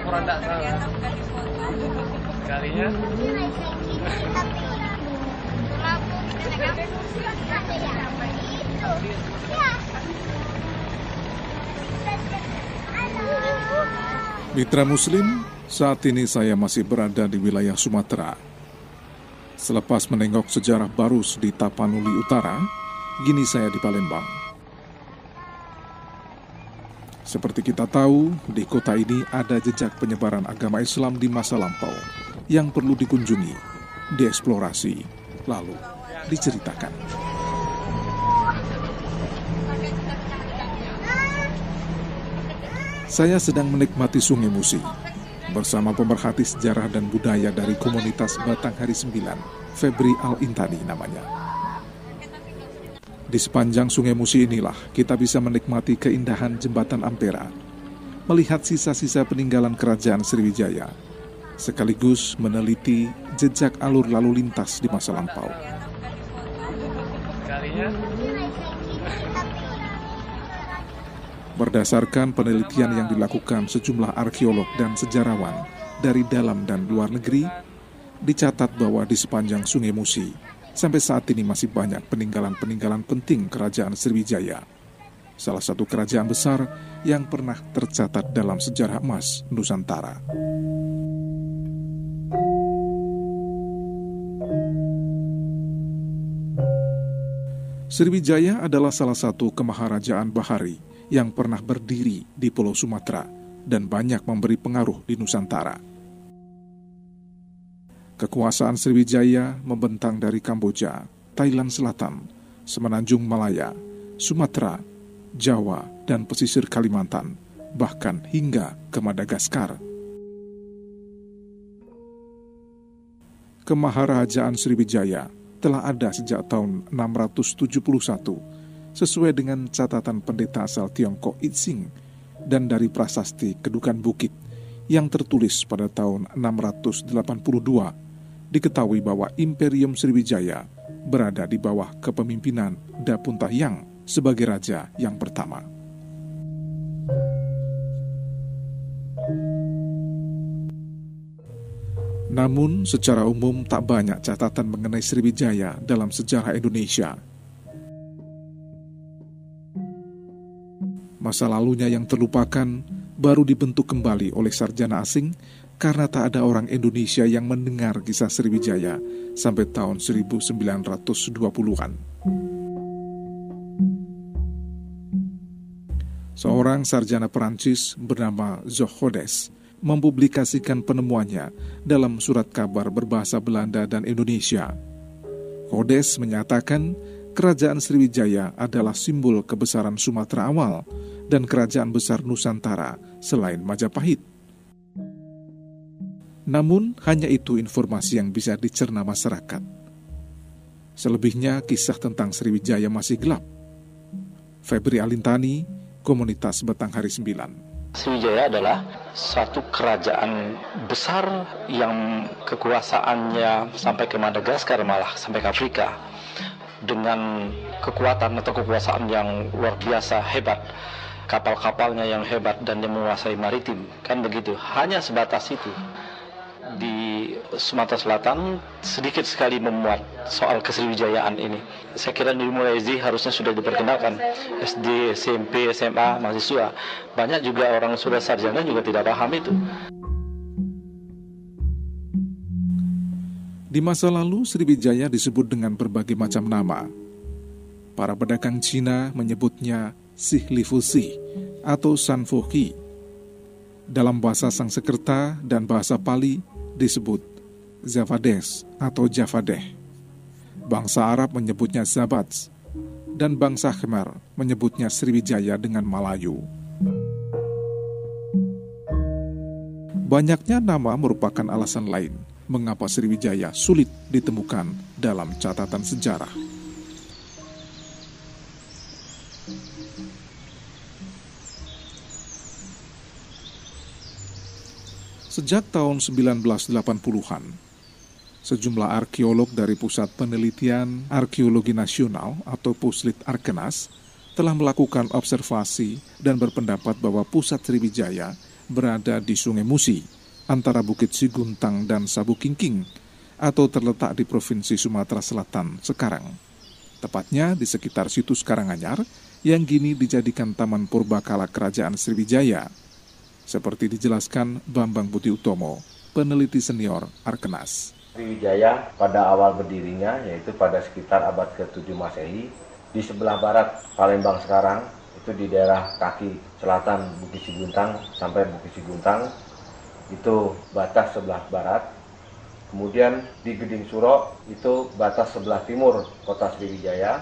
laporan salah. Kalinya Mitra Muslim, saat ini saya masih berada di wilayah Sumatera. Selepas menengok sejarah Barus di Tapanuli Utara, gini saya di Palembang. Seperti kita tahu, di kota ini ada jejak penyebaran agama Islam di masa lampau yang perlu dikunjungi, dieksplorasi, lalu diceritakan. Saya sedang menikmati Sungai Musi bersama pemerhati sejarah dan budaya dari komunitas Batanghari 9, Febri Al-Intani namanya. Di sepanjang Sungai Musi inilah kita bisa menikmati keindahan Jembatan Ampera, melihat sisa-sisa peninggalan kerajaan Sriwijaya, sekaligus meneliti jejak alur lalu lintas di masa lampau. Berdasarkan penelitian yang dilakukan sejumlah arkeolog dan sejarawan dari dalam dan luar negeri, dicatat bahwa di sepanjang Sungai Musi, sampai saat ini masih banyak peninggalan-peninggalan penting kerajaan Sriwijaya. Salah satu kerajaan besar yang pernah tercatat dalam sejarah emas Nusantara. Sriwijaya adalah salah satu kemaharajaan bahari yang pernah berdiri di Pulau Sumatera dan banyak memberi pengaruh di Nusantara. Kekuasaan Sriwijaya membentang dari Kamboja, Thailand Selatan, Semenanjung Malaya, Sumatera, Jawa, dan pesisir Kalimantan, bahkan hingga ke Madagaskar. Kemaharajaan Sriwijaya telah ada sejak tahun 671 sesuai dengan catatan pendeta asal Tiongkok Itsing dan dari prasasti Kedukan Bukit yang tertulis pada tahun 682 diketahui bahwa Imperium Sriwijaya berada di bawah kepemimpinan Dapuntahyang sebagai raja yang pertama. Namun, secara umum tak banyak catatan mengenai Sriwijaya dalam sejarah Indonesia. Masa lalunya yang terlupakan baru dibentuk kembali oleh sarjana asing karena tak ada orang Indonesia yang mendengar kisah Sriwijaya sampai tahun 1920-an. Seorang sarjana Perancis bernama Zohodes mempublikasikan penemuannya dalam surat kabar berbahasa Belanda dan Indonesia. Hodes menyatakan kerajaan Sriwijaya adalah simbol kebesaran Sumatera awal dan kerajaan besar Nusantara selain Majapahit. Namun, hanya itu informasi yang bisa dicerna masyarakat. Selebihnya, kisah tentang Sriwijaya masih gelap. Febri Alintani, Komunitas Batanghari 9. Sriwijaya adalah satu kerajaan besar yang kekuasaannya sampai ke Madagaskar malah sampai ke Afrika dengan kekuatan atau kekuasaan yang luar biasa hebat kapal-kapalnya yang hebat dan yang menguasai maritim kan begitu hanya sebatas itu Sumatera Selatan sedikit sekali memuat soal kesriwijayaan ini. Saya kira dari mulai SD harusnya sudah diperkenalkan SD, SMP, SMA, mahasiswa. Banyak juga orang sudah sarjana juga tidak paham itu. Di masa lalu, Sriwijaya disebut dengan berbagai macam nama. Para pedagang Cina menyebutnya Sihlifusi atau Sanfoki. Dalam bahasa Sangsekerta dan bahasa Pali, disebut Zavades atau Javadeh. Bangsa Arab menyebutnya Zabats, dan bangsa Khmer menyebutnya Sriwijaya dengan Malayu. Banyaknya nama merupakan alasan lain mengapa Sriwijaya sulit ditemukan dalam catatan sejarah. Sejak tahun 1980-an, sejumlah arkeolog dari Pusat Penelitian Arkeologi Nasional atau Puslit Arkenas telah melakukan observasi dan berpendapat bahwa pusat Sriwijaya berada di Sungai Musi, antara Bukit Siguntang dan Sabu Kingking, atau terletak di Provinsi Sumatera Selatan sekarang. Tepatnya di sekitar situs Karanganyar yang kini dijadikan Taman Purbakala Kerajaan Sriwijaya. Seperti dijelaskan Bambang Budi Utomo, peneliti senior Arkenas. Sriwijaya pada awal berdirinya yaitu pada sekitar abad ke-7 Masehi di sebelah barat Palembang sekarang itu di daerah kaki selatan Bukit Siguntang sampai Bukit Siguntang. Itu batas sebelah barat. Kemudian di Geding Suro itu batas sebelah timur kota Sriwijaya,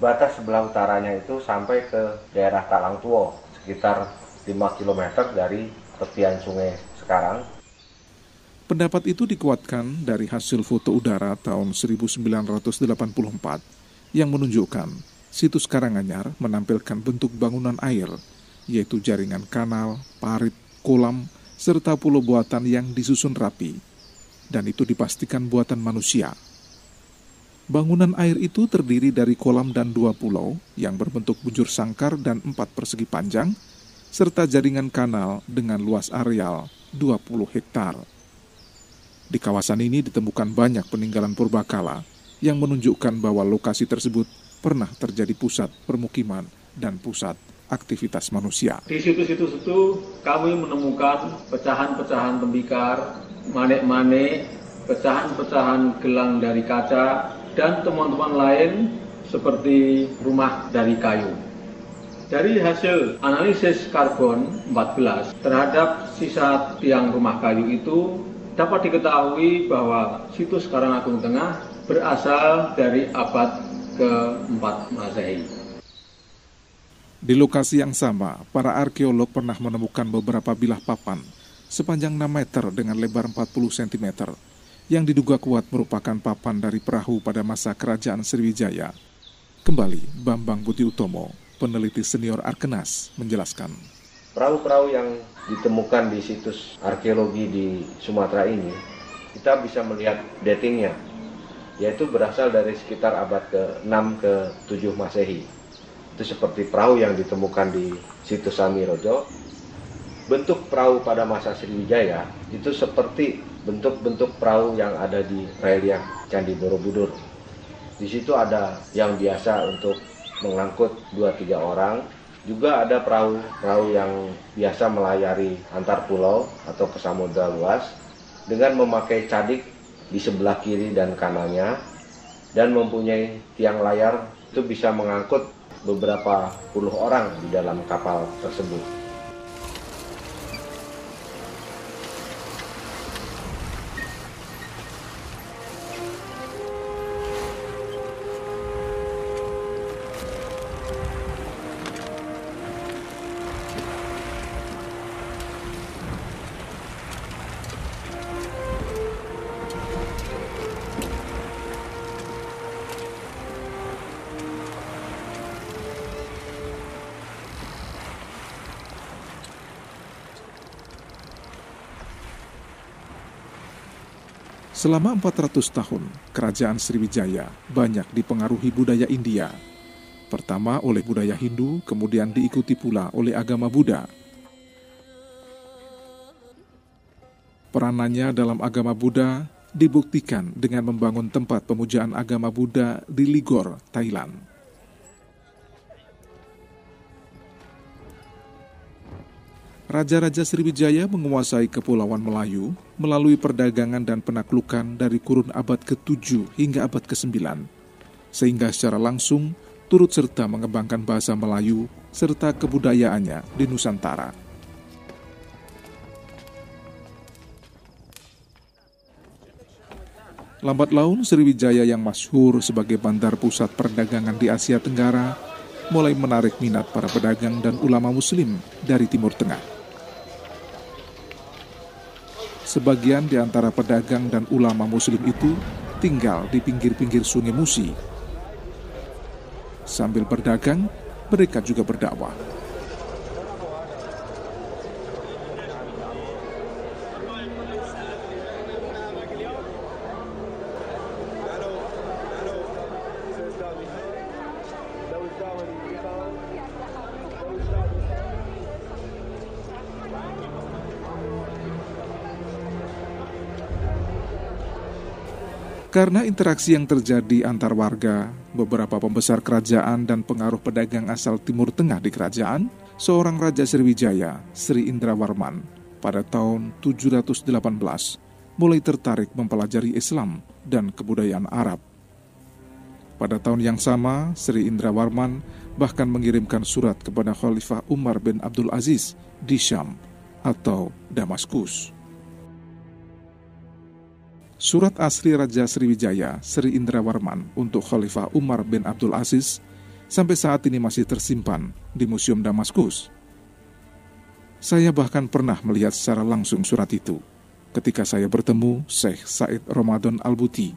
batas sebelah utaranya itu sampai ke daerah Talangtuo sekitar 5 km dari tepian sungai sekarang. Pendapat itu dikuatkan dari hasil foto udara tahun 1984 yang menunjukkan situs Karanganyar menampilkan bentuk bangunan air, yaitu jaringan kanal, parit, kolam, serta pulau buatan yang disusun rapi dan itu dipastikan buatan manusia. Bangunan air itu terdiri dari kolam dan dua pulau yang berbentuk bujur sangkar dan empat persegi panjang, serta jaringan kanal dengan luas areal 20 hektar. Di kawasan ini ditemukan banyak peninggalan purbakala yang menunjukkan bahwa lokasi tersebut pernah terjadi pusat permukiman dan pusat aktivitas manusia. Di situs-situs itu kami menemukan pecahan-pecahan tembikar, manik-manik, pecahan-pecahan gelang dari kaca, dan temuan-temuan lain seperti rumah dari kayu. Dari hasil analisis karbon 14 terhadap sisa tiang rumah kayu itu dapat diketahui bahwa situs Karangagung Tengah berasal dari abad ke-4 Masehi. Di lokasi yang sama, para arkeolog pernah menemukan beberapa bilah papan sepanjang 6 meter dengan lebar 40 cm yang diduga kuat merupakan papan dari perahu pada masa kerajaan Sriwijaya. Kembali Bambang Budi Utomo, peneliti senior Arkenas, menjelaskan. Perahu-perahu yang ditemukan di situs arkeologi di Sumatera ini, kita bisa melihat datingnya, yaitu berasal dari sekitar abad ke-6 ke 7 Masehi. Itu seperti perahu yang ditemukan di situs Samirojo bentuk perahu pada masa Sriwijaya itu seperti bentuk-bentuk perahu yang ada di relief Candi Borobudur. Di situ ada yang biasa untuk mengangkut 2-3 orang, juga ada perahu-perahu yang biasa melayari antar pulau atau ke samudra luas dengan memakai cadik di sebelah kiri dan kanannya dan mempunyai tiang layar itu bisa mengangkut beberapa puluh orang di dalam kapal tersebut. Selama 400 tahun, kerajaan Sriwijaya banyak dipengaruhi budaya India. Pertama oleh budaya Hindu, kemudian diikuti pula oleh agama Buddha. Peranannya dalam agama Buddha dibuktikan dengan membangun tempat pemujaan agama Buddha di Ligor, Thailand. Raja-raja Sriwijaya menguasai Kepulauan Melayu melalui perdagangan dan penaklukan dari kurun abad ke-7 hingga abad ke-9, sehingga secara langsung turut serta mengembangkan bahasa Melayu serta kebudayaannya di Nusantara. Lambat laun Sriwijaya yang masyhur sebagai bandar pusat perdagangan di Asia Tenggara mulai menarik minat para pedagang dan ulama muslim dari Timur Tengah. Sebagian di antara pedagang dan ulama muslim itu tinggal di pinggir-pinggir sungai Musi. Sambil berdagang, mereka juga berdakwah. Karena interaksi yang terjadi antar warga, beberapa pembesar kerajaan dan pengaruh pedagang asal Timur Tengah di kerajaan, seorang Raja Sriwijaya, Sri Indrawarman, pada tahun 718 mulai tertarik mempelajari Islam dan kebudayaan Arab. Pada tahun yang sama, Sri Indrawarman bahkan mengirimkan surat kepada Khalifah Umar bin Abdul Aziz di Syam atau Damaskus. Surat asli Raja Sriwijaya Sri Indrawarman untuk Khalifah Umar bin Abdul Aziz sampai saat ini masih tersimpan di Museum Damaskus. Saya bahkan pernah melihat secara langsung surat itu ketika saya bertemu Syekh Said Ramadan Al-Buti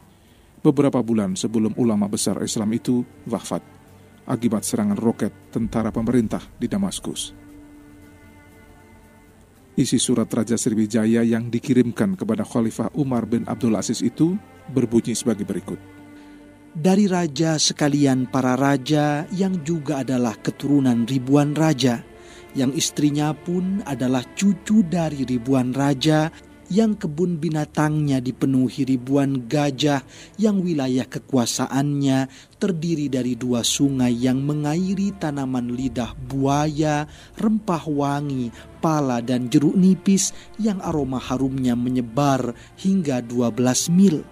beberapa bulan sebelum ulama besar Islam itu wafat akibat serangan roket tentara pemerintah di Damaskus. Isi surat Raja Sriwijaya yang dikirimkan kepada Khalifah Umar bin Abdul Aziz itu berbunyi sebagai berikut. Dari raja sekalian para raja yang juga adalah keturunan ribuan raja, yang istrinya pun adalah cucu dari ribuan raja yang kebun binatangnya dipenuhi ribuan gajah, yang wilayah kekuasaannya terdiri dari dua sungai yang mengairi tanaman lidah buaya, rempah wangi, pala dan jeruk nipis yang aroma harumnya menyebar hingga 12 mil.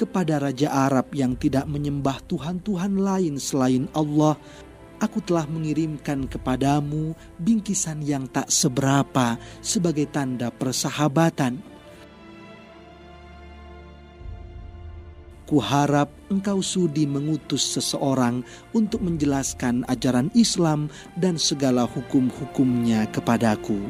Kepada Raja Arab yang tidak menyembah Tuhan-Tuhan lain selain Allah, aku telah mengirimkan kepadamu bingkisan yang tak seberapa sebagai tanda persahabatan. Kuharap engkau sudi mengutus seseorang untuk menjelaskan ajaran Islam dan segala hukum-hukumnya kepadaku.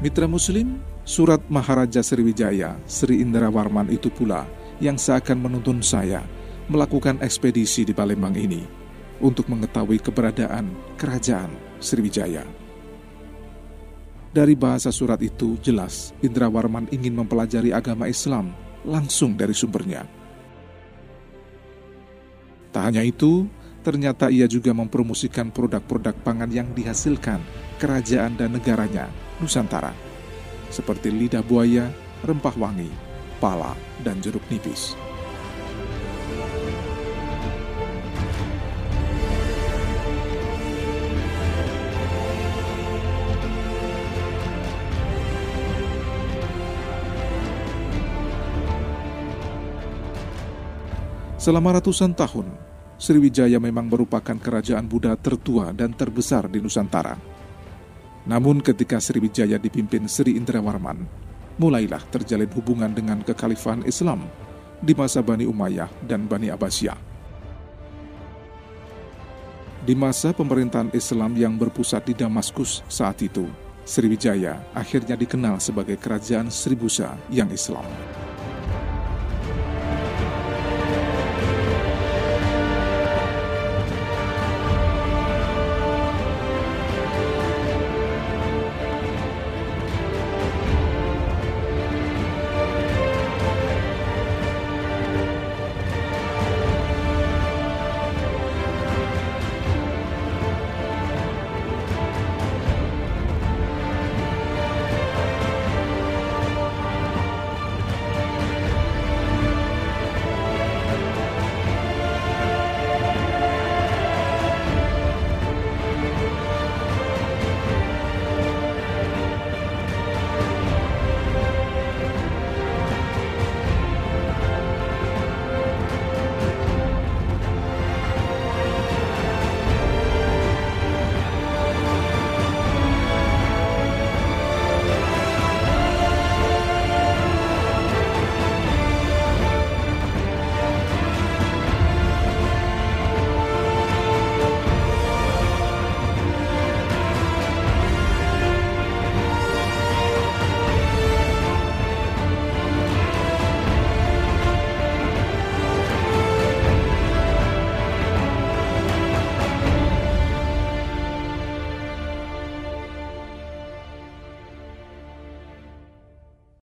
Mitra Muslim, surat Maharaja Sriwijaya, Sri Indrawarman itu pula yang seakan menuntun saya melakukan ekspedisi di Palembang ini untuk mengetahui keberadaan kerajaan Sriwijaya. Dari bahasa surat itu jelas Indrawarman ingin mempelajari agama Islam langsung dari sumbernya. Tak hanya itu, ternyata ia juga mempromosikan produk-produk pangan yang dihasilkan kerajaan dan negaranya, Nusantara, seperti lidah buaya, rempah wangi, pala, dan jeruk nipis. Selama ratusan tahun, Sriwijaya memang merupakan kerajaan Buddha tertua dan terbesar di Nusantara. Namun ketika Sriwijaya dipimpin Sri Indrawarman, mulailah terjalin hubungan dengan kekhalifahan Islam di masa Bani Umayyah dan Bani Abbasiyah. Di masa pemerintahan Islam yang berpusat di Damaskus saat itu, Sriwijaya akhirnya dikenal sebagai kerajaan Sribusa yang Islam.